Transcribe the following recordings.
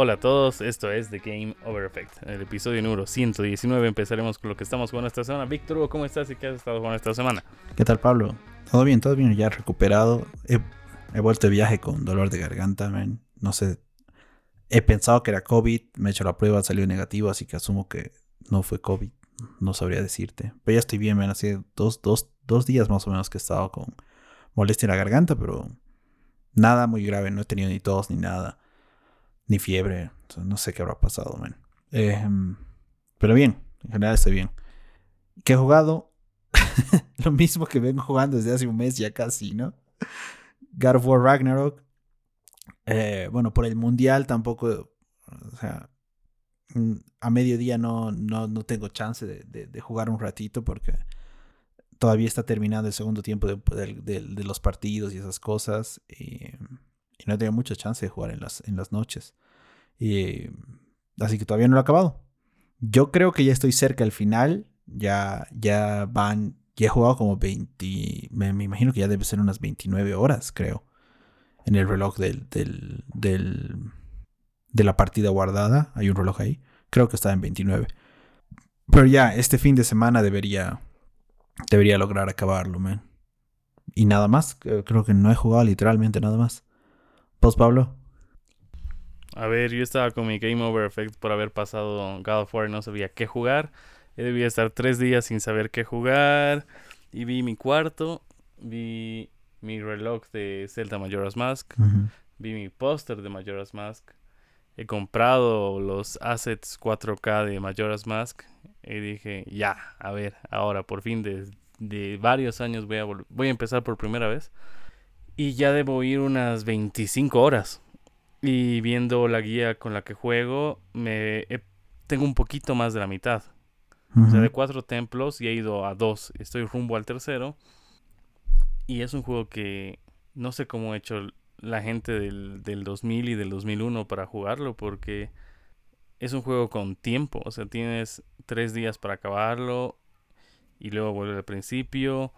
Hola a todos, esto es The Game Over Effect. El episodio número 119 empezaremos con lo que estamos jugando esta semana. Víctor, Hugo, ¿cómo estás y qué has estado jugando esta semana? ¿Qué tal, Pablo? Todo bien, todo bien, ya recuperado. He, he vuelto de viaje con dolor de garganta, man. No sé. He pensado que era COVID, me he hecho la prueba, salió negativo, así que asumo que no fue COVID. No sabría decirte. Pero ya estoy bien, man. Hace dos, dos, dos días más o menos que he estado con molestia en la garganta, pero nada muy grave. No he tenido ni tos ni nada ni fiebre. no sé qué habrá pasado, man. Em, pero bien, en general estoy bien. ¿Qué he jugado? Lo mismo que vengo jugando desde hace un mes ya casi, ¿no? God of War Ragnarok. Eh, bueno, por el mundial tampoco. O sea, mm, a mediodía no, no, no tengo chance de, jugar un ratito porque todavía está terminando el segundo tiempo de, los partidos y esas cosas. Y y no he tenido mucha chance de jugar en las, en las noches. Y, así que todavía no lo he acabado. Yo creo que ya estoy cerca al final. Ya, ya van. Ya he jugado como 20. Me, imagino que ya debe ser unas 29 horas, creo. En el reloj del, del, del, de la partida guardada. Hay un reloj ahí. Creo que está en 29. Pero ya, este fin de semana debería. Debería lograr acabarlo, man. Y nada más. Creo que no he jugado literalmente nada más. ¿Vos, Pablo? A ver, yo estaba con mi Game Over Effect por haber pasado God of War y no sabía qué jugar. Yo debía estar tres días sin saber qué jugar. Y vi mi cuarto, vi mi reloj de Zelda Majora's Mask, vi mi póster de Majora's Mask. He comprado los assets 4K de Majora's Mask y dije, ya, a ver, ahora por fin de, de varios años voy a, voy a empezar por primera vez y ya debo ir unas 25 horas. Y viendo la guía con la que juego, me tengo un poquito más de la mitad. O sea, de cuatro templos y he ido a dos. Estoy rumbo al tercero. Y es un juego que no sé cómo ha hecho la gente del, del 2000 y del 2001 para jugarlo. Porque es un juego con tiempo. O sea, tienes tres días para acabarlo. Y luego vuelve al principio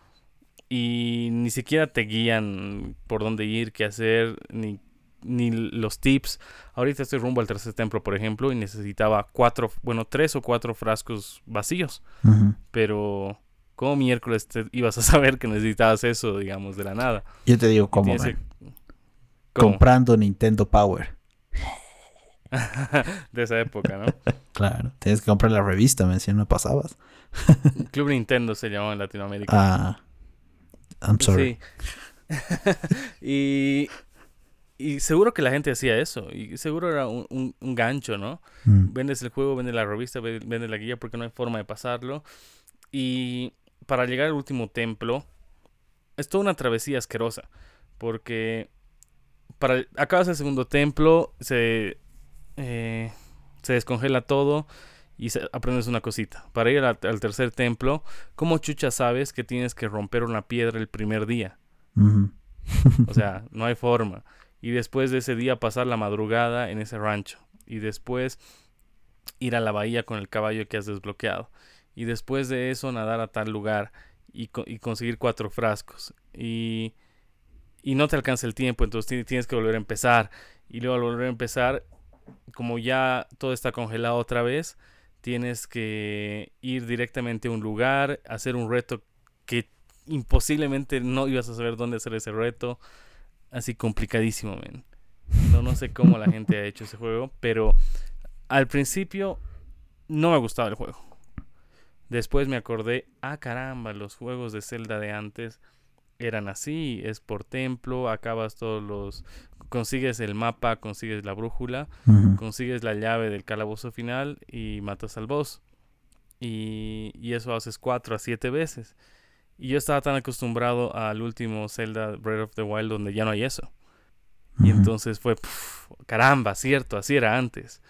y ni siquiera te guían por dónde ir, qué hacer, ni, ni los tips. Ahorita estoy rumbo al tercer templo, por ejemplo, y necesitaba cuatro, bueno, tres o cuatro frascos vacíos. Pero, ¿cómo miércoles te ibas a saber que necesitabas eso, digamos, de la nada? Yo te digo, ¿cómo? Comprando Nintendo Power. de esa época, ¿no? claro, tienes que comprar la revista, me decían, no pasabas. Club Nintendo se llamaba en Latinoamérica. Ah. I'm sorry. y, y seguro que la gente hacía eso. Y seguro era un, un, gancho, ¿no? Mm. Vendes el juego, vendes la revista, vendes la guía porque no hay forma de pasarlo. Y para llegar al último templo, es toda una travesía asquerosa. Porque para acabas el segundo templo, se, eh, se descongela todo y aprendes una cosita. Para ir al, tercer templo, ¿cómo chucha sabes que tienes que romper una piedra el primer día? o sea, no hay forma. Y después de ese día pasar la madrugada en ese rancho. Y después ir a la bahía con el caballo que has desbloqueado. Y después de eso nadar a tal lugar y, y conseguir cuatro frascos. Y, y no te alcanza el tiempo, entonces tienes que volver a empezar. Y luego al volver a empezar, como ya todo está congelado otra vez, tienes que ir directamente a un lugar, hacer un reto que imposiblemente no ibas a saber dónde hacer ese reto. Así complicadísimo, men. No, no sé cómo la gente ha hecho ese juego, pero al principio no me gustaba el juego. Después me acordé, ah caramba, los juegos de Zelda de antes eran así, es por templo, acabas todos los consigues el mapa, consigues la brújula, consigues la llave del calabozo final y matas al boss. Y, y, eso haces cuatro a siete veces. Y yo estaba tan acostumbrado al último Zelda Breath of the Wild donde ya no hay eso. Y entonces fue, caramba, cierto, así era antes.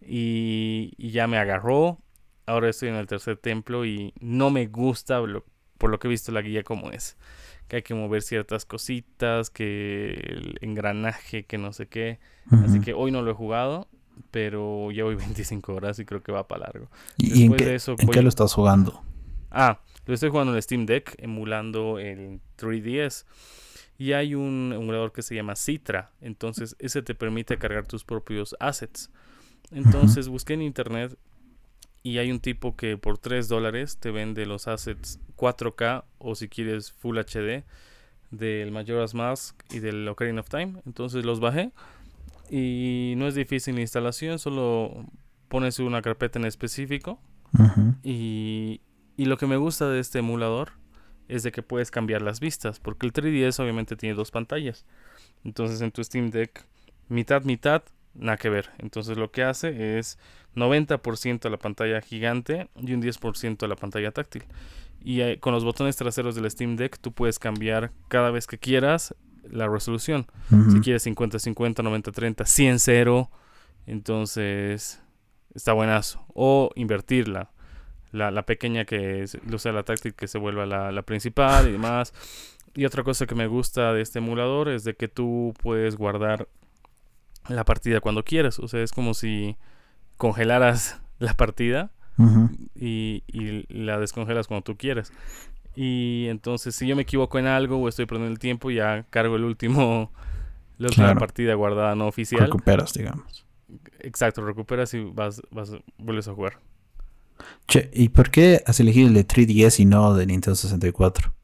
Y, y, ya me agarró. Ahora estoy en el tercer templo y no me gusta por lo que he visto la guía como es que hay que mover ciertas cositas, que el engranaje, que no sé qué. Así que hoy no lo he jugado, pero ya voy 25 horas y creo que va para largo. ¿Y en, qué, eso, ¿en qué lo estás jugando? Ah, lo estoy jugando en Steam Deck, emulando el 3DS. Y hay un emulador que se llama Citra. Entonces, ese te permite cargar tus propios assets. Entonces, busqué en internet y hay un tipo que por 3 dólares te vende los assets 4K o si quieres Full HD del Majora's Mask y del Ocarina of Time. Entonces los bajé y no es difícil la instalación, solo pones una carpeta en específico. y, y lo que me gusta de este emulador es de que puedes cambiar las vistas, porque el 3DS obviamente tiene dos pantallas. Entonces en tu Steam Deck, mitad, mitad, nada que ver. Entonces lo que hace es 90% a la pantalla gigante y un 10% a la pantalla táctil. Y eh, con los botones traseros del Steam Deck tú puedes cambiar cada vez que quieras la resolución. Si quieres 50-50, 90-30, 100-0, entonces está buenazo. O invertirla. La, la pequeña que sea la táctil que se vuelva la, la principal y demás. Y otra cosa que me gusta de este emulador es de que tú puedes guardar la partida cuando quieras. O sea, es como si congelaras la partida y, la descongelas cuando tú quieras. Y entonces, si yo me equivoco en algo o estoy perdiendo el tiempo, ya cargo el último, la última partida guardada no oficial. Recuperas, digamos. Exacto, recuperas y vas, vas, vuelves a jugar. Che, ¿y por qué has elegido el de 3DS y no de Nintendo 64?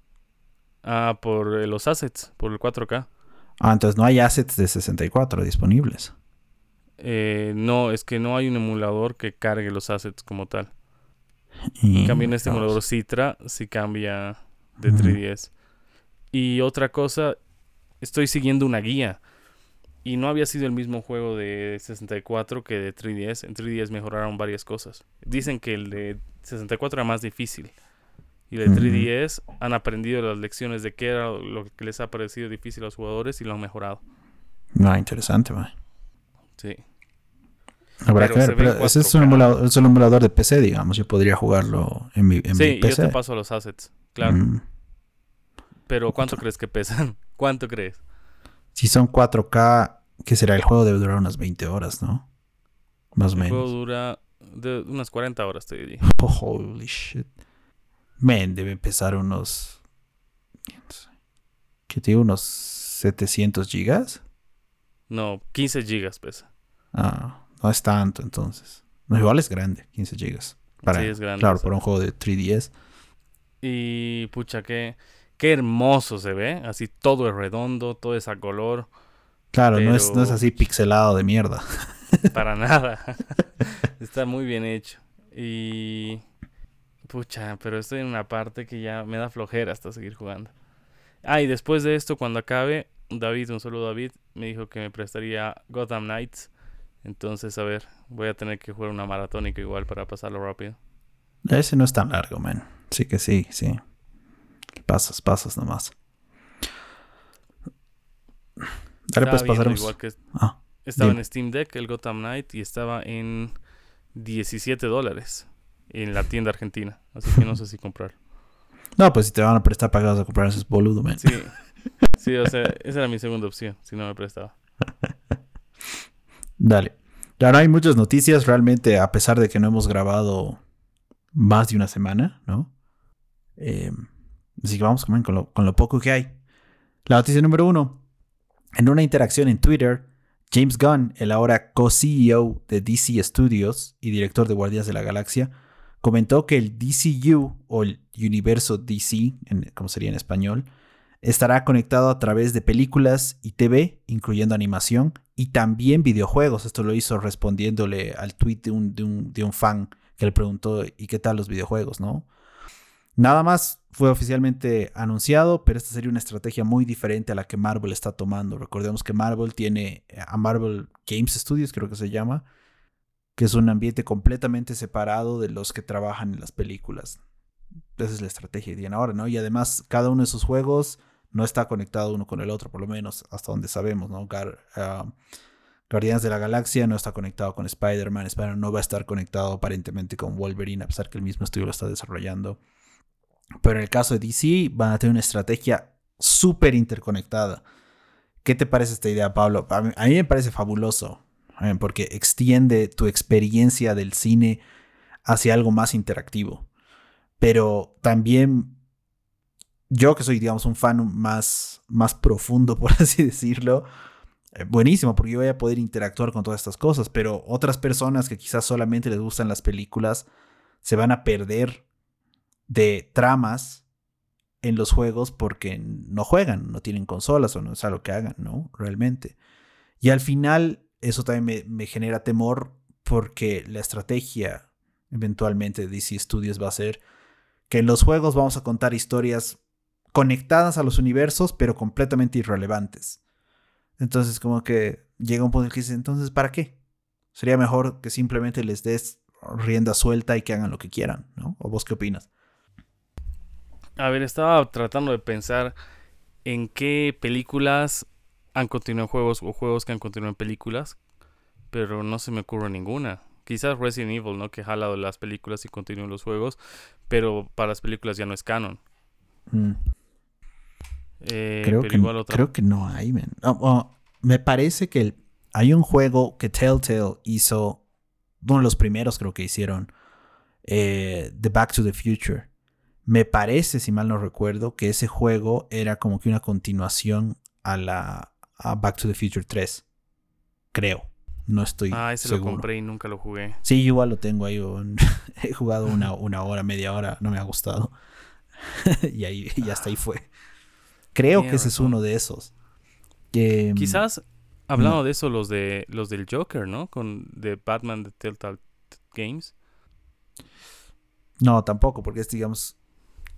Ah, por los assets, por el 4K. Ah, entonces no hay assets de 64 disponibles. Eh, no, es que no hay un emulador que cargue los assets como tal. Y cambia en este emulador Citra, si cambia de 3DS. Y otra cosa, estoy siguiendo una guía. Y no había sido el mismo juego de 64 que de 3DS. En 3DS mejoraron varias cosas. Dicen que el de 64 era más difícil. Y el de 3DS han aprendido las lecciones de qué era lo que les ha parecido difícil a los jugadores y lo han mejorado. No, interesante, man. Sí. Habrá que ver, pero ese es un, emulador, de PC, digamos. Yo podría jugarlo en mi, en sí, PC. yo te paso los assets, claro. Mm. Pero ¿cuánto crees que pesan? ¿Cuánto crees? Si son 4K, ¿qué será? El juego debe durar unas 20 horas, ¿no? Más o menos. El juego dura de unas 40 horas, te diría. holy shit. Men, debe pesar unos... ¿Qué te digo? ¿Unos 700 gigas? No, 15 gigas pesa. Ah, no es tanto entonces. No, igual es grande, 15 gigas. Para, sí, es grande. Claro, para un juego de 3DS. Y pucha, qué, qué hermoso se ve. Así todo es redondo, todo es a color. Claro, no, es, no es así pixelado de mierda. Para nada. Está muy bien hecho. Y. Pucha, pero estoy en una parte que ya me da flojera hasta seguir jugando. Ah, y después de esto, cuando acabe, David, un saludo David, me dijo que me prestaría Gotham Knights entonces, a ver, voy a tener que jugar una maratónica igual para pasarlo rápido. Ese no es tan largo, man. Sí que sí, sí. Pasas, pasas nomás. Dale, pues pasaremos. Igual que ah, estaba en Steam Deck el Gotham Knight y estaba en 17 dólares en la tienda argentina. Así que no sé si comprar. No, pues si te van a prestar pagados a comprar ese boludo, man. Sí. Sí, o sea, esa era mi segunda opción, si no me prestaba. Dale. Claro, hay muchas noticias realmente, a pesar de que no hemos grabado más de una semana, ¿no? Em, así que vamos con lo, con lo poco que hay. La noticia número uno. En una interacción en Twitter, James Gunn, el ahora co-CEO de DC Studios y director de Guardias de la Galaxia, comentó que el DCU o el universo DC, como sería en español, estará conectado a través de películas y TV, incluyendo animación, y también videojuegos. Esto lo hizo respondiéndole al tweet de un, de un, fan que le preguntó, ¿y qué tal los videojuegos? ¿no? Nada más fue oficialmente anunciado, pero esta sería una estrategia muy diferente a la que Marvel está tomando. Recordemos que Marvel tiene a Marvel Games Studios, creo que se llama, que es un ambiente completamente separado de los que trabajan en las películas. Esa es la estrategia que tiene ahora, ¿no? Y además, cada uno de sus juegos no está conectado uno con el otro, por lo menos hasta donde sabemos, ¿no? Ah, Guardianes de la Galaxia no está conectado con Spider-Man, Spider-Man no va a estar conectado aparentemente con Wolverine, a pesar que el mismo estudio lo está desarrollando. Pero en el caso de DC van a tener una estrategia súper interconectada. ¿Qué te parece esta idea, Pablo? A mí, me parece fabuloso, ¿eh? porque extiende tu experiencia del cine hacia algo más interactivo. Pero también yo que soy, digamos, un fan más, más profundo, por así decirlo, eh, buenísimo, porque yo voy a poder interactuar con todas estas cosas, pero otras personas que quizás solamente les gustan las películas se van a perder de tramas en los juegos porque no juegan, no tienen consolas o no es algo que hagan, ¿no? Realmente. Y al final, eso también me, me genera temor porque la estrategia eventualmente de DC Studios va a ser que en los juegos vamos a contar historias conectadas a los universos, pero completamente irrelevantes. Entonces, como que llega un punto en que dices, entonces, ¿para qué? Sería mejor que simplemente les des rienda suelta y que hagan lo que quieran, ¿no? ¿O vos qué opinas? A ver, estaba tratando de pensar en qué películas han continuado juegos o juegos que han continuado en películas, pero no se me ocurre ninguna. Quizás Resident Evil, ¿no? Que jalado las películas y continúa los juegos, pero para las películas ya no es canon. Mm. Eh, creo, que, creo que no hay, man. Oh, oh, me parece que hay un juego que Telltale hizo, uno de los primeros creo que hicieron, eh, The Back to the Future. Me parece, si mal no recuerdo, que ese juego era como que una continuación a la a Back to the Future 3. Creo. No estoy. Ah, ese lo compré y nunca lo jugué. Sí, igual lo tengo ahí. He jugado una, una hora, media hora, no me ha gustado. y ahí y hasta ahí fue. Creo que ese es uno de esos. Mm, Quizás hablando de eso los de los del Joker, ¿no? Con de Batman de Telltale Games. No, tampoco, porque es digamos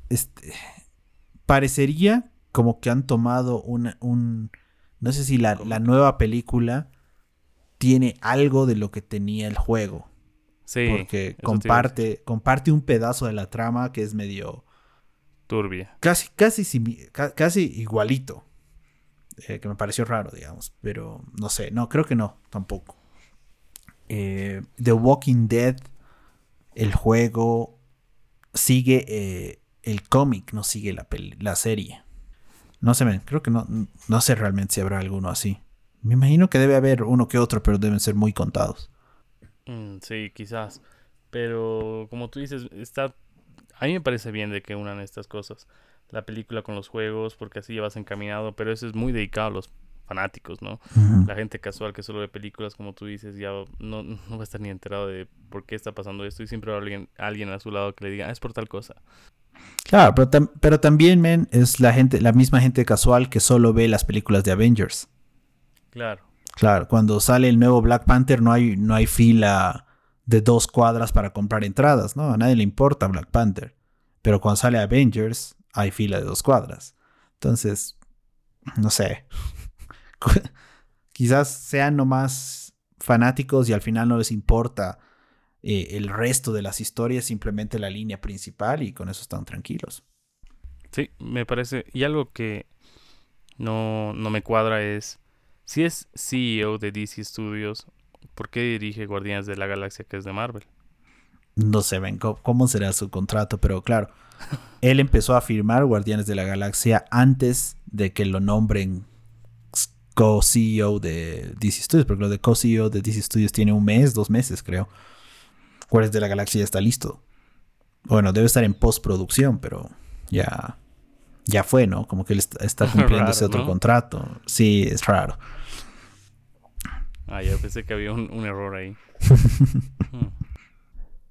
este parecería como que han tomado una, un no sé si la, la nueva película tiene algo de lo que tenía el juego. Sí. Porque comparte, comparte un pedazo de la trama que es medio turbia. Casi, casi, casi igualito. Eh, que me pareció raro, digamos. Pero no sé, no, creo que no, tampoco. Eh, The Walking Dead, el juego, sigue eh, el cómic, no sigue la, la serie. No sé, creo que no, no sé realmente si habrá alguno así. Me imagino que debe haber uno que otro, pero deben ser muy contados. Mm, sí, quizás. Pero como tú dices, está a mí me parece bien de que unan estas cosas. La película con los juegos, porque así vas encaminado, pero eso es muy dedicado a los fanáticos, ¿no? La gente casual que solo ve películas, como tú dices, ya no, no, va a estar ni enterado de por qué está pasando esto y siempre va a alguien, alguien a su lado que le diga, ah, es por tal cosa. Claro, pero, pero también, men, es la gente, la misma gente casual que solo ve las películas de Avengers. Claro. Claro, cuando sale el nuevo Black Panther no hay, no hay fila de dos cuadras para comprar entradas, ¿no? A nadie le importa Black Panther. Pero cuando sale Avengers, hay fila de dos cuadras. Entonces, no sé. Quizás sean nomás fanáticos y al final no les importa eh, el resto de las historias, simplemente la línea principal y con eso están tranquilos. Sí, me parece. Y algo que no, no me cuadra es, si es CEO de DC Studios, ¿Por qué dirige Guardianes de la Galaxia que es de Marvel? No sé, ven cómo será su contrato, pero claro, él empezó a firmar Guardianes de la Galaxia antes de que lo nombren co-CEO de DC Studios, porque lo de co-CEO de DC Studios tiene un mes, dos meses, creo. Guardianes de la Galaxia ya está listo. Bueno, debe estar en postproducción, pero ya, ya fue, ¿no? Como que él está, cumpliendo ese otro contrato. Sí, es raro. Ah, ya pensé que había un, error ahí.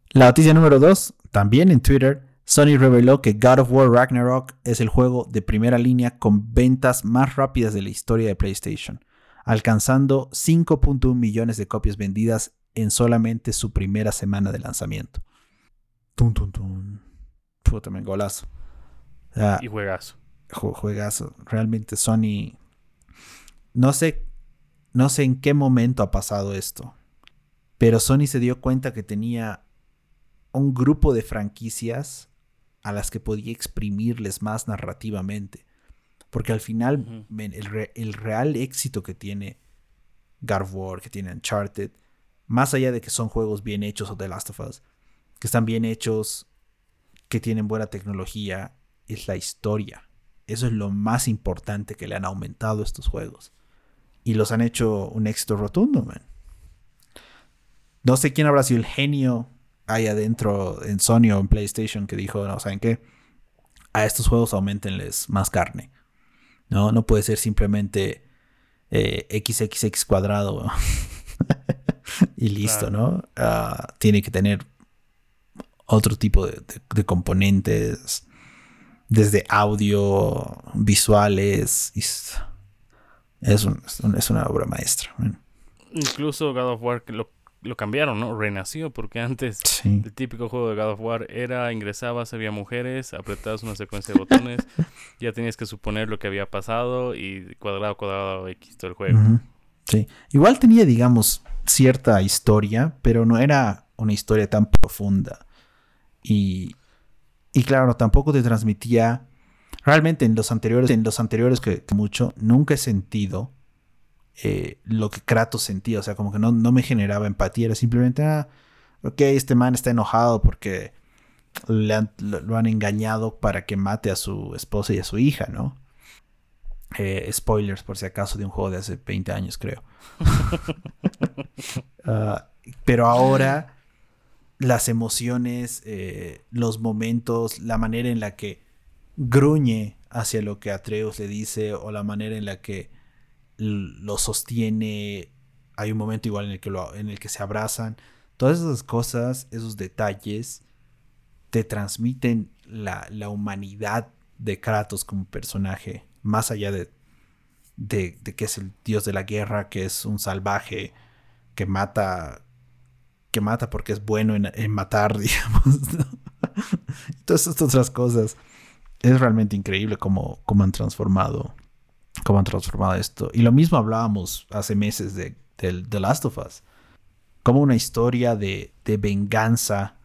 La noticia número 2, también en Twitter, Sony reveló que God of War Ragnarok es el juego de primera línea con ventas más rápidas de la historia de PlayStation, alcanzando 5.1 millones de copias vendidas en solamente su primera semana de lanzamiento. Tum, tum, tum. Puta, me golazo. y juegazo. juegazo. Realmente Sony. No sé no sé en qué momento ha pasado esto, pero Sony se dio cuenta que tenía un grupo de franquicias a las que podía exprimirles más narrativamente. Porque al final, el, real éxito que tiene God War, que tiene Uncharted, más allá de que son juegos bien hechos o The Last of Us, que están bien hechos, que tienen buena tecnología, es la historia. Eso es lo más importante que le han aumentado estos juegos y los han hecho un éxito rotundo, man. No sé quién habrá sido el genio ahí adentro en Sony o en PlayStation que dijo, no, ¿saben qué? a estos juegos aumentenles más carne. No, no puede ser simplemente XXX eh, cuadrado y listo, ¿no? Ah, tiene que tener otro tipo de, componentes, desde audio, visuales. Es, es, una obra maestra. Incluso God of War lo, lo cambiaron, ¿no? Renació, porque antes el típico juego de God of War era ingresabas, había mujeres, apretabas una secuencia de botones, ya tenías que suponer lo que había pasado y cuadrado, cuadrado, X todo el juego. Sí, igual tenía, digamos, cierta historia, pero no era una historia tan profunda. Y, y claro, tampoco te transmitía. Realmente en los anteriores, en los anteriores que, mucho, nunca he sentido eh, lo que Kratos sentía. O sea, como que no, no me generaba empatía. Era simplemente, ah, ok, este man está enojado porque le lo, han engañado para que mate a su esposa y a su hija, ¿no? Eh, spoilers, por si acaso, de un juego de hace 20 años, creo. Ah, pero ahora las emociones, eh, los momentos, la manera en la que gruñe hacia lo que Atreus le dice o la manera en la que lo sostiene. Hay un momento igual en el que, lo, en el que se abrazan. Todas esas cosas, esos detalles, te transmiten la, la humanidad de Kratos como personaje, más allá de, de, de, que es el dios de la guerra, que es un salvaje que mata que mata porque es bueno en, matar, digamos. Todas estas otras cosas. Es realmente increíble cómo, cómo han transformado. Cómo han transformado esto. Y lo mismo hablábamos hace meses de, The Last of Us. Como una historia de, venganza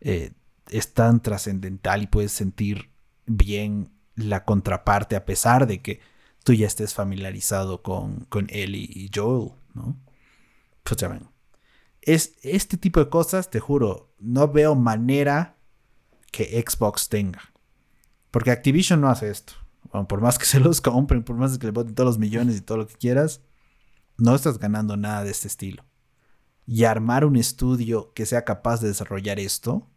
eh, es tan trascendental y puedes sentir bien la contraparte a pesar de que tú ya estés familiarizado con, con Ellie y Joel, ¿no? Pues ya ven es este tipo de cosas, te juro, no veo manera que Xbox tenga. Porque Activision no hace esto. por más que se los compren, por más que le boten todos los millones y todo lo que quieras, no estás ganando nada de este estilo. Y armar un estudio que sea capaz de desarrollar esto,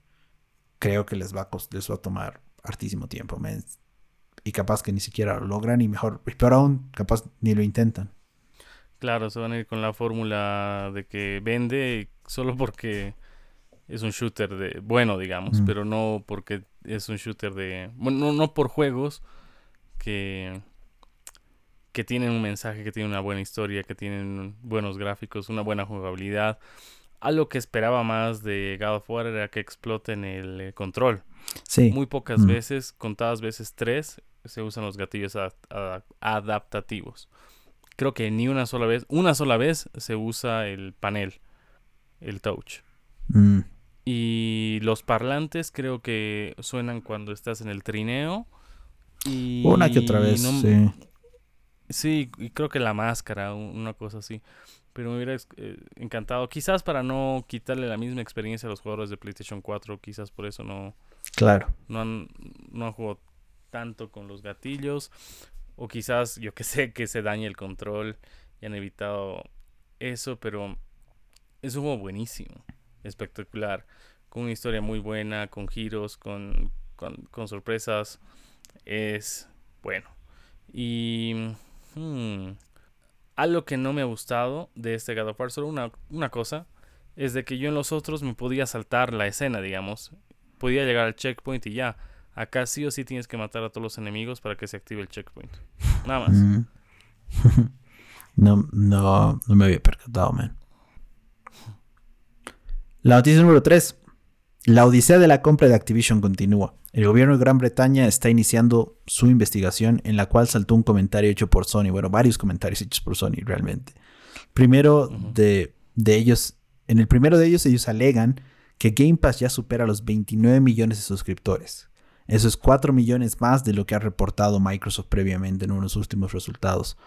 creo que les va a, les va a tomar hartísimo tiempo. Y capaz que ni siquiera lo logran y mejor, y peor aún, capaz ni lo intentan. Claro, se van a ir con la fórmula de que vende solo porque es un shooter de bueno, digamos, pero no porque es un shooter de bueno, no, por juegos que que tienen un mensaje, que tienen una buena historia, que tienen buenos gráficos, una buena jugabilidad. Algo que esperaba más de God of War era que exploten el control. Sí. Muy pocas veces, contadas veces tres, se usan los gatillos adaptativos creo que ni una sola vez, una sola vez se usa el panel, el touch. Mm. Y los parlantes creo que suenan cuando estás en el trineo. Y una que otra vez, sí. Sí, y creo que la máscara, una cosa así. Pero me hubiera eh, encantado, quizás para no quitarle la misma experiencia a los jugadores de PlayStation 4, quizás por eso no. Claro. No han, no han jugado tanto con los gatillos. O quizás, yo que sé, que se dañe el control y han evitado eso, pero es un juego buenísimo, espectacular, con una historia muy buena, con giros, con, con, sorpresas. Es bueno. Y hmm, algo que no me ha gustado de este God of War, solo una, una cosa, es de que yo en los otros me podía saltar la escena, digamos. Podía llegar al checkpoint y ya Acá sí o sí tienes que matar a todos los enemigos para que se active el checkpoint. Nada más. Mm. no, no, no me había percatado, man. La noticia número 3. La odisea de la compra de Activision continúa. El gobierno de Gran Bretaña está iniciando su investigación en la cual saltó un comentario hecho por Sony. Bueno, varios comentarios hechos por Sony realmente. Primero de, de ellos, en el primero de ellos ellos alegan que Game Pass ya supera los 29 millones de suscriptores. Eso es 4 millones más de lo que ha reportado Microsoft previamente en unos últimos resultados.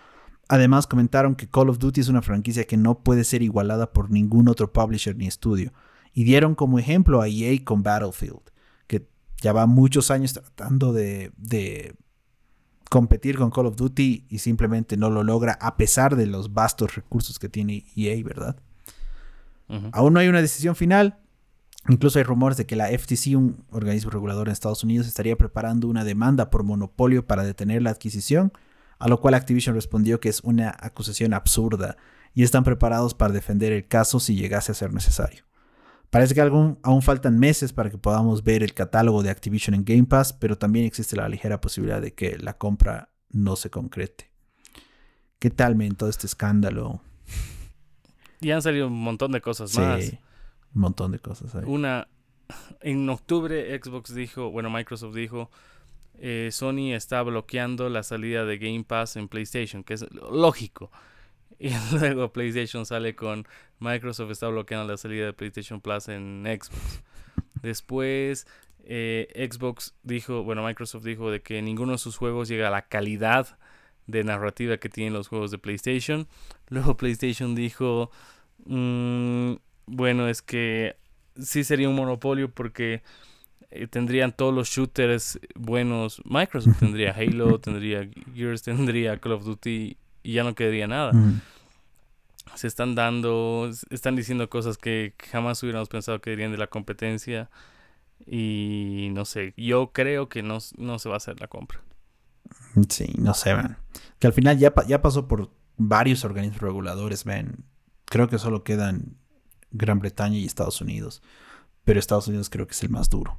Además, comentaron que Call of Duty es una franquicia que no puede ser igualada por ningún otro publisher ni estudio. Y dieron como ejemplo a EA con Battlefield, que ya va muchos años tratando de, competir con Call of Duty y simplemente no lo logra a pesar de los vastos recursos que tiene EA, ¿verdad? Aún no hay una decisión final, Incluso hay rumores de que la FTC, un organismo regulador en Estados Unidos, estaría preparando una demanda por monopolio para detener la adquisición, a lo cual Activision respondió que es una acusación absurda y están preparados para defender el caso si llegase a ser necesario. Parece que aún, aún faltan meses para que podamos ver el catálogo de Activision en Game Pass, pero también existe la ligera posibilidad de que la compra no se concrete. ¿Qué tal, men, todo este escándalo? Y han salido un montón de cosas más. Un montón de cosas. Ahí. Una, en octubre Xbox dijo, bueno, Microsoft dijo, eh, Sony está bloqueando la salida de Game Pass en PlayStation, que es lógico. Y luego PlayStation sale con Microsoft está bloqueando la salida de PlayStation Plus en Xbox. Después eh, Xbox dijo, bueno, Microsoft dijo de que ninguno de sus juegos llega a la calidad de narrativa que tienen los juegos de PlayStation. Luego PlayStation dijo, mm, bueno, es que sí sería un monopolio porque eh, tendrían todos los shooters buenos. Microsoft tendría Halo, tendría Gears, tendría Call of Duty y ya no quedaría nada. Se están dando, están diciendo cosas que jamás hubiéramos pensado que dirían de la competencia. Y no sé, yo creo que no, no se va a hacer la compra. Sí, no sé, man. Que al final ya, ya pasó por varios organismos reguladores, ven. Creo que solo quedan Gran Bretaña y Estados Unidos. Pero Estados Unidos creo que es el más duro.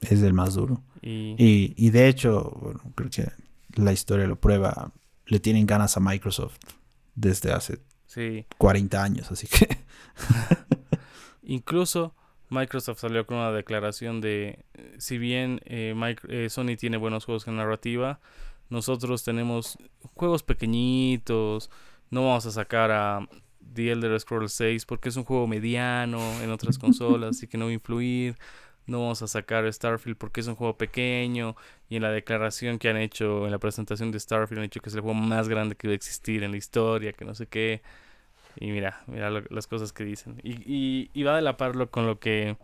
Es el más duro. Y, y, de hecho, bueno, creo que la historia lo prueba le tienen ganas a Microsoft desde hace 40 años, así que... Incluso Microsoft salió con una declaración de, si bien eh, eh, Sony tiene buenos juegos en narrativa, nosotros tenemos juegos pequeñitos, no vamos a sacar a The Elder Scrolls 6 porque es un juego mediano en otras consolas, así que no va a influir no vamos a sacar Starfield porque es un juego pequeño y en la declaración que han hecho en la presentación de Starfield han dicho que es el juego más grande que va a existir en la historia, que no sé qué. Y mira, mira las cosas que dicen. Y, y, va de la par con lo que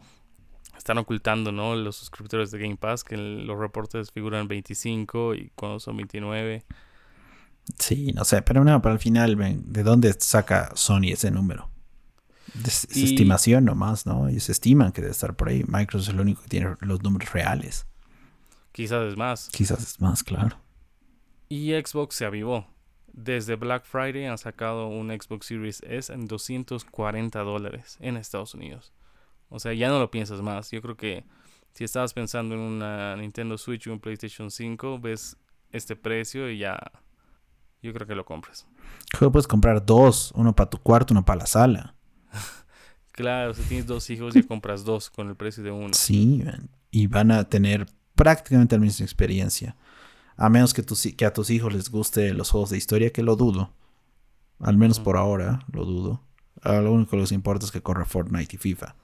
están ocultando, ¿no? Los suscriptores de Game Pass, que los reportes figuran 25 y cuando son 29. Sí, no sé, pero no, para el final, ¿de dónde saca Sony ese número? Es, estimación nomás, ¿no? Ellos estiman que debe estar por ahí. Microsoft es el único que tiene los números reales. Quizás es más. Quizás es más, claro. Y Xbox se avivó. Desde Black Friday han sacado un Xbox Series S en 240 dólares en Estados Unidos. O sea, ya no lo piensas más. Yo creo que si estabas pensando en una Nintendo Switch o un PlayStation 5, ves este precio y ya. Yo creo que lo compras. puedes comprar dos: uno para tu cuarto, uno para la sala. Claro, si tienes dos hijos y compras dos con el precio de uno. Sí, y van a tener prácticamente la misma experiencia. A menos que, que a tus hijos les guste los juegos de historia, que lo dudo. Al menos por ahora, lo dudo. Lo único que les importa es que corre Fortnite y FIFA.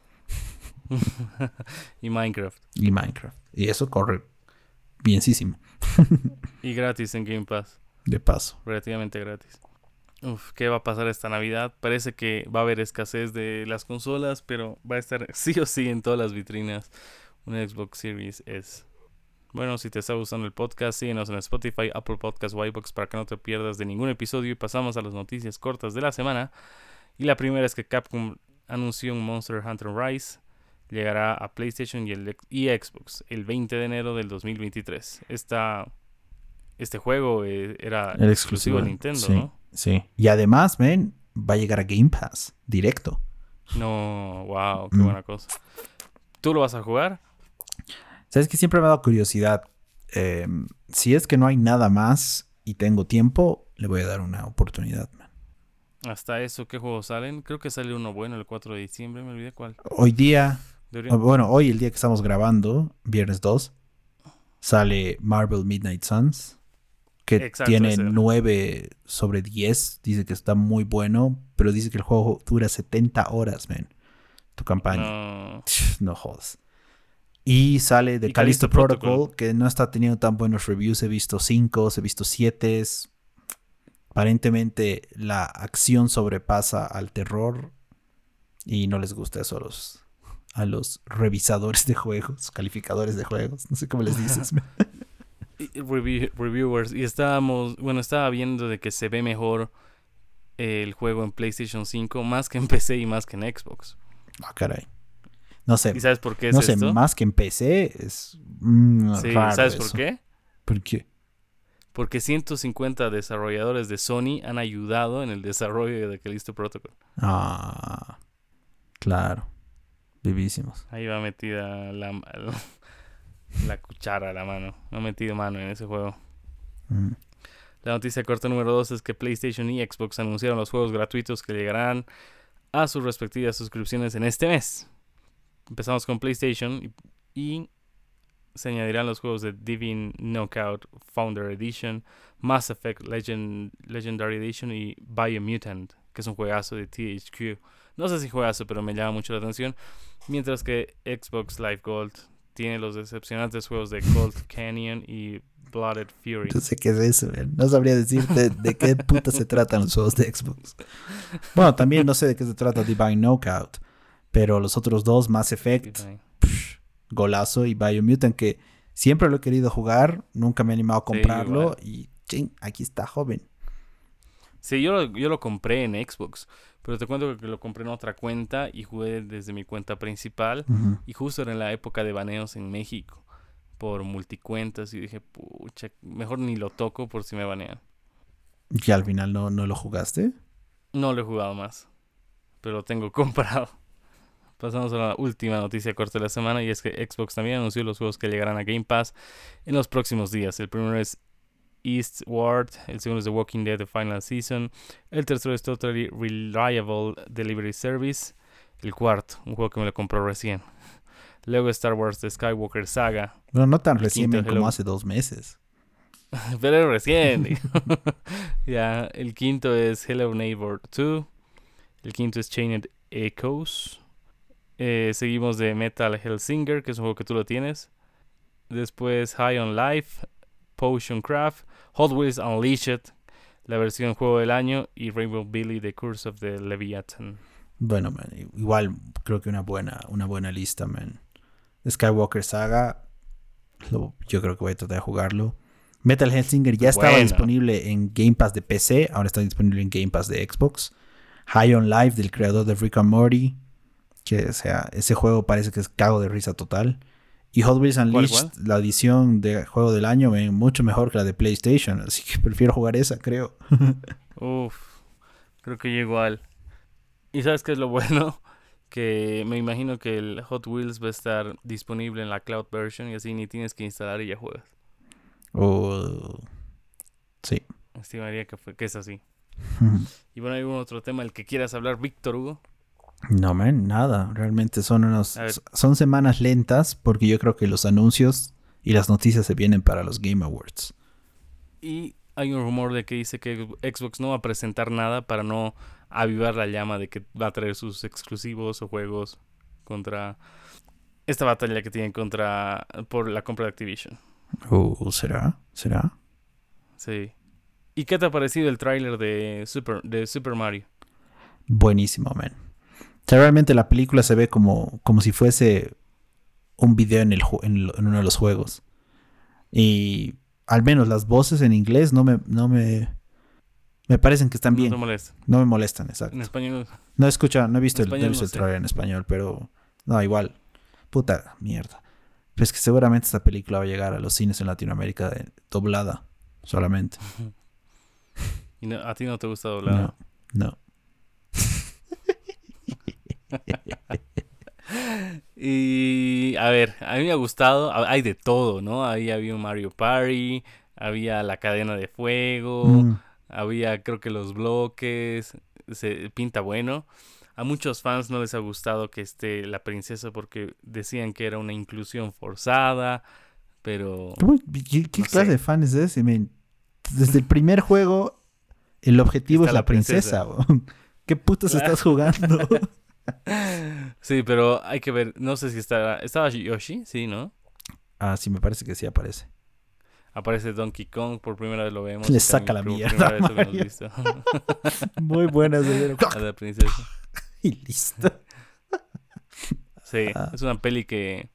y Minecraft. Y Minecraft. Y eso corre bienísimo. y gratis en Game Pass. De paso. Relativamente gratis. Uf, ¿qué va a pasar esta Navidad? Parece que va a haber escasez de las consolas, pero va a estar sí o sí en todas las vitrinas un Xbox Series S. Bueno, si te está gustando el podcast, síguenos en Spotify, Apple Podcasts, Whitebox para que no te pierdas de ningún episodio y pasamos a las noticias cortas de la semana. Y la primera es que Capcom anunció un Monster Hunter Rise. Llegará a PlayStation y Xbox el 20 de enero del 2023. Esta, este juego eh, era el exclusivo de Nintendo, ¿no? Sí. Y además, ven, va a llegar a Game Pass directo. No, wow, qué mm. buena cosa. ¿Tú lo vas a jugar? Sabes que siempre me ha dado curiosidad. Em, si es que no hay nada más y tengo tiempo, le voy a dar una oportunidad, man. Hasta eso, ¿qué juegos salen? Creo que sale uno bueno el 4 de diciembre, me olvidé cuál. Hoy día, bueno, hoy el día que estamos grabando, viernes 2, sale Marvel Midnight Suns que tiene 9 sobre 10. Dice que está muy bueno, pero dice que el juego dura 70 horas, man. Tu campaña. No, jodas. Y sale de Callisto, Protocol, que no está teniendo tan buenos reviews. He visto 5, he visto 7. Aparentemente la acción sobrepasa al terror. Y no les gusta eso a los, a los revisadores de juegos, calificadores de juegos. No sé cómo les dices. reviewers y estábamos, bueno, estaba viendo de que se ve mejor el juego en PlayStation 5 más que en PC y más que en Xbox. Ah, caray. No sé. ¿Y sabes por qué es no sé, esto? más que en PC es. mm, Sí, raro ¿sabes eso. por qué? ¿Por qué? Porque 150 desarrolladores de Sony han ayudado en el desarrollo de Callisto Protocol. Ah, claro. Vivísimos. Ahí va metida la, la cuchara a la mano. No ha metido mano en ese juego. Mm. La noticia corta número 2 es que PlayStation y Xbox anunciaron los juegos gratuitos que llegarán a sus respectivas suscripciones en este mes. Empezamos con PlayStation y, y se añadirán los juegos de Divine Knockout Founder Edition, Mass Effect Legend, Legendary Edition y Biomutant, que es un juegazo de THQ. No sé si juegazo, pero me llama mucho la atención. Mientras que Xbox Live Gold tiene los decepcionantes juegos de Cold Canyon y Blooded Fury. No sé qué es eso, man. No sabría decirte de qué puta se tratan los juegos de Xbox. Bueno, también no sé de qué se trata Divine Knockout. Pero los otros dos, Mass Effect, psh, golazo y Biomutant, que siempre lo he querido jugar, nunca me he animado a comprarlo. y ching, aquí está, joven. Sí, yo lo, yo lo compré en Xbox, pero te cuento que lo compré en otra cuenta y jugué desde mi cuenta principal. Y justo era en la época de baneos en México por multicuentas y dije, pucha, mejor ni lo toco por si me banean. Y al final no, no lo jugaste. No lo he jugado más, pero lo tengo comprado. Pasamos a la última noticia corta de la semana y es que Xbox también anunció los juegos que llegarán a Game Pass en los próximos días. El primero es Eastward, el segundo es The Walking Dead The Final Season, el tercero es Totally Reliable Delivery Service, el cuarto, un juego que me lo compró recién. Luego Star Wars The Skywalker Saga, Bueno, no tan recién como Hello. hace dos meses. pero recién. ya, el quinto es Hello Neighbor 2. El quinto es Chained Echoes. Eh, seguimos de Metal Hellsinger, que es un juego que tú lo tienes. Después High on Life, Potion Craft, Hot Wheels Unleashed, la versión juego del año y Rainbow Billy The Curse of the Leviathan. Bueno, man, igual creo que una buena, una buena lista, man. Skywalker Saga, lo- yo creo que voy a tratar de jugarlo. Metal Hellsinger ya estaba Bueno. disponible en Game Pass de PC, ahora está disponible en Game Pass de Xbox. High on Life del creador de Rick and Morty, que o sea, ese juego parece que es cago de risa total. Y Hot Wheels Unleashed, cuál? la edición de juego del año, man, mucho mejor que la de PlayStation, así que prefiero jugar esa, creo. Uf, creo que yo igual. ¿Y sabes qué es lo bueno? Que me imagino que el Hot Wheels va a estar disponible en la cloud version y así ni tienes que instalar y ya juegas. O- Sí. Estimaría que, fue, que es así. Y bueno, hay un otro tema del que quieras hablar, Víctor Hugo. No, man, nada. Realmente son unos, son semanas lentas porque yo creo que los anuncios y las noticias se vienen para los Game Awards. Y hay un rumor de que dice que Xbox no va a presentar nada para no avivar la llama de que va a traer sus exclusivos o juegos contra esta batalla que tienen contra por la compra de Activision. ¿O será? ¿Será? Sí. ¿Y qué te ha parecido el tráiler de Super, de Super Mario? Buenísimo, man. Sea, realmente la película se ve como, como si fuese un video en, el, en, en uno de los juegos. Y al menos las voces en inglés no me, no me, me parecen que están No bien. te molesta. No me molestan, exacto. En español. No he escuchado, no he visto el, no he español visto no el sé. trailer en español, pero no, igual. Puta mierda. Pero es que seguramente esta película va a llegar a los cines en Latinoamérica de- doblada solamente. Y no- a ti no te gusta doblar. No, no. Y a ver, a mí me ha gustado, hay de todo, ¿no? Ahí había un Mario Party, había la cadena de fuego, Mm, había creo que los bloques, se pinta bueno. A muchos fans no les ha gustado que esté la princesa porque decían que era una inclusión forzada, pero ¿cómo- ¿Qué, qué No clase sé. de fan es ese? men? Desde el primer juego, el objetivo Está es la la princesa. ¿Qué putas Claro. estás jugando? sí, pero hay que ver, no sé si está estaba Yoshi, sí, ¿no? ah, sí, me parece que sí aparece. Aparece Donkey Kong, por primera vez lo vemos. Le saca la mierda. Muy buena, señor. a la princesa. y listo. Sí, Ah. es una peli que,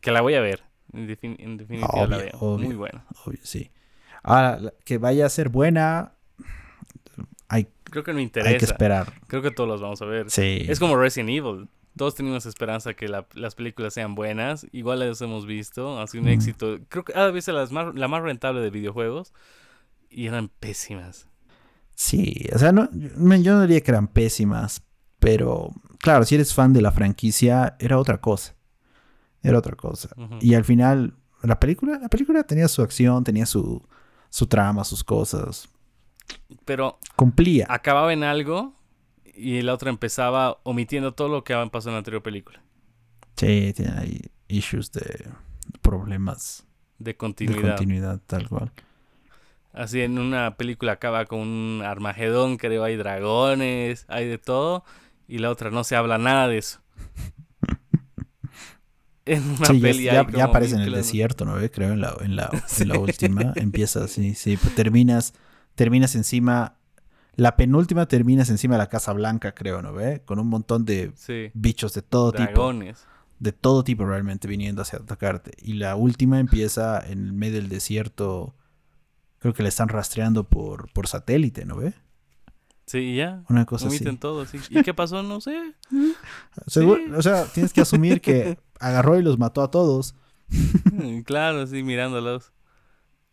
que la voy a ver. En, defin- en definitiva la veo. obvio. Muy buena. Obvio, sí. Ahora, que vaya a ser buena, Creo que no me hay que interesa. esperar. Creo que todos los vamos a ver. Sí. Es como Resident Evil. todos tenemos esperanza que las películas sean buenas. Igual las hemos visto. Ha sido un éxito. Creo que cada vez la más, la más rentable de videojuegos. Y eran pésimas. Sí, o sea, no, yo no diría que eran pésimas. Pero, claro, si eres fan de la franquicia, era otra cosa. Era otra cosa. Y al final, la película, la película tenía su acción, tenía su, su trama, sus cosas. Pero cumplía. Acababa en algo y la otra empezaba omitiendo todo lo que había pasado en la anterior película. Sí, tiene ahí issues de problemas de continuidad. De continuidad, tal cual. Así en una película acaba con un Armagedón, creo, hay dragones, hay de todo, y la otra no se habla nada de eso. en una sí, ya, aparece en el desierto, ¿no? Creo en la, en la, en la última. Empieza así, sí, pues terminas, terminas encima la penúltima terminas encima de la Casa Blanca, creo, ¿no ve? Con un montón de bichos de todo Dragones. tipo. De todo tipo realmente viniendo hacia atacarte. Y la última empieza en el medio del desierto. Creo que le están rastreando por, por satélite, ¿no ve? Sí, ya. Una cosa así. todo, sí. ¿Y qué pasó? No sé. O sea, tienes que asumir que agarró y los mató a todos. claro, sí, mirándolos.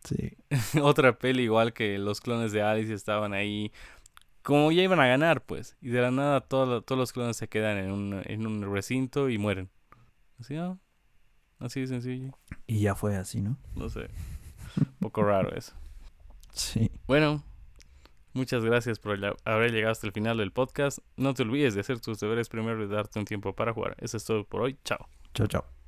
Sí. Otra peli igual que los clones de Alice estaban ahí como ya iban a ganar, pues. Y de la nada todos los clones se quedan en un, en un recinto y mueren. Así, ¿no? Así de sencillo. Y ya fue así, ¿no? No sé. Un poco raro eso. Sí. Bueno, muchas gracias por haber llegado hasta el final del podcast. No te olvides de hacer tus deberes primero y darte un tiempo para jugar. Eso es todo por hoy. Chao. Chao, chao.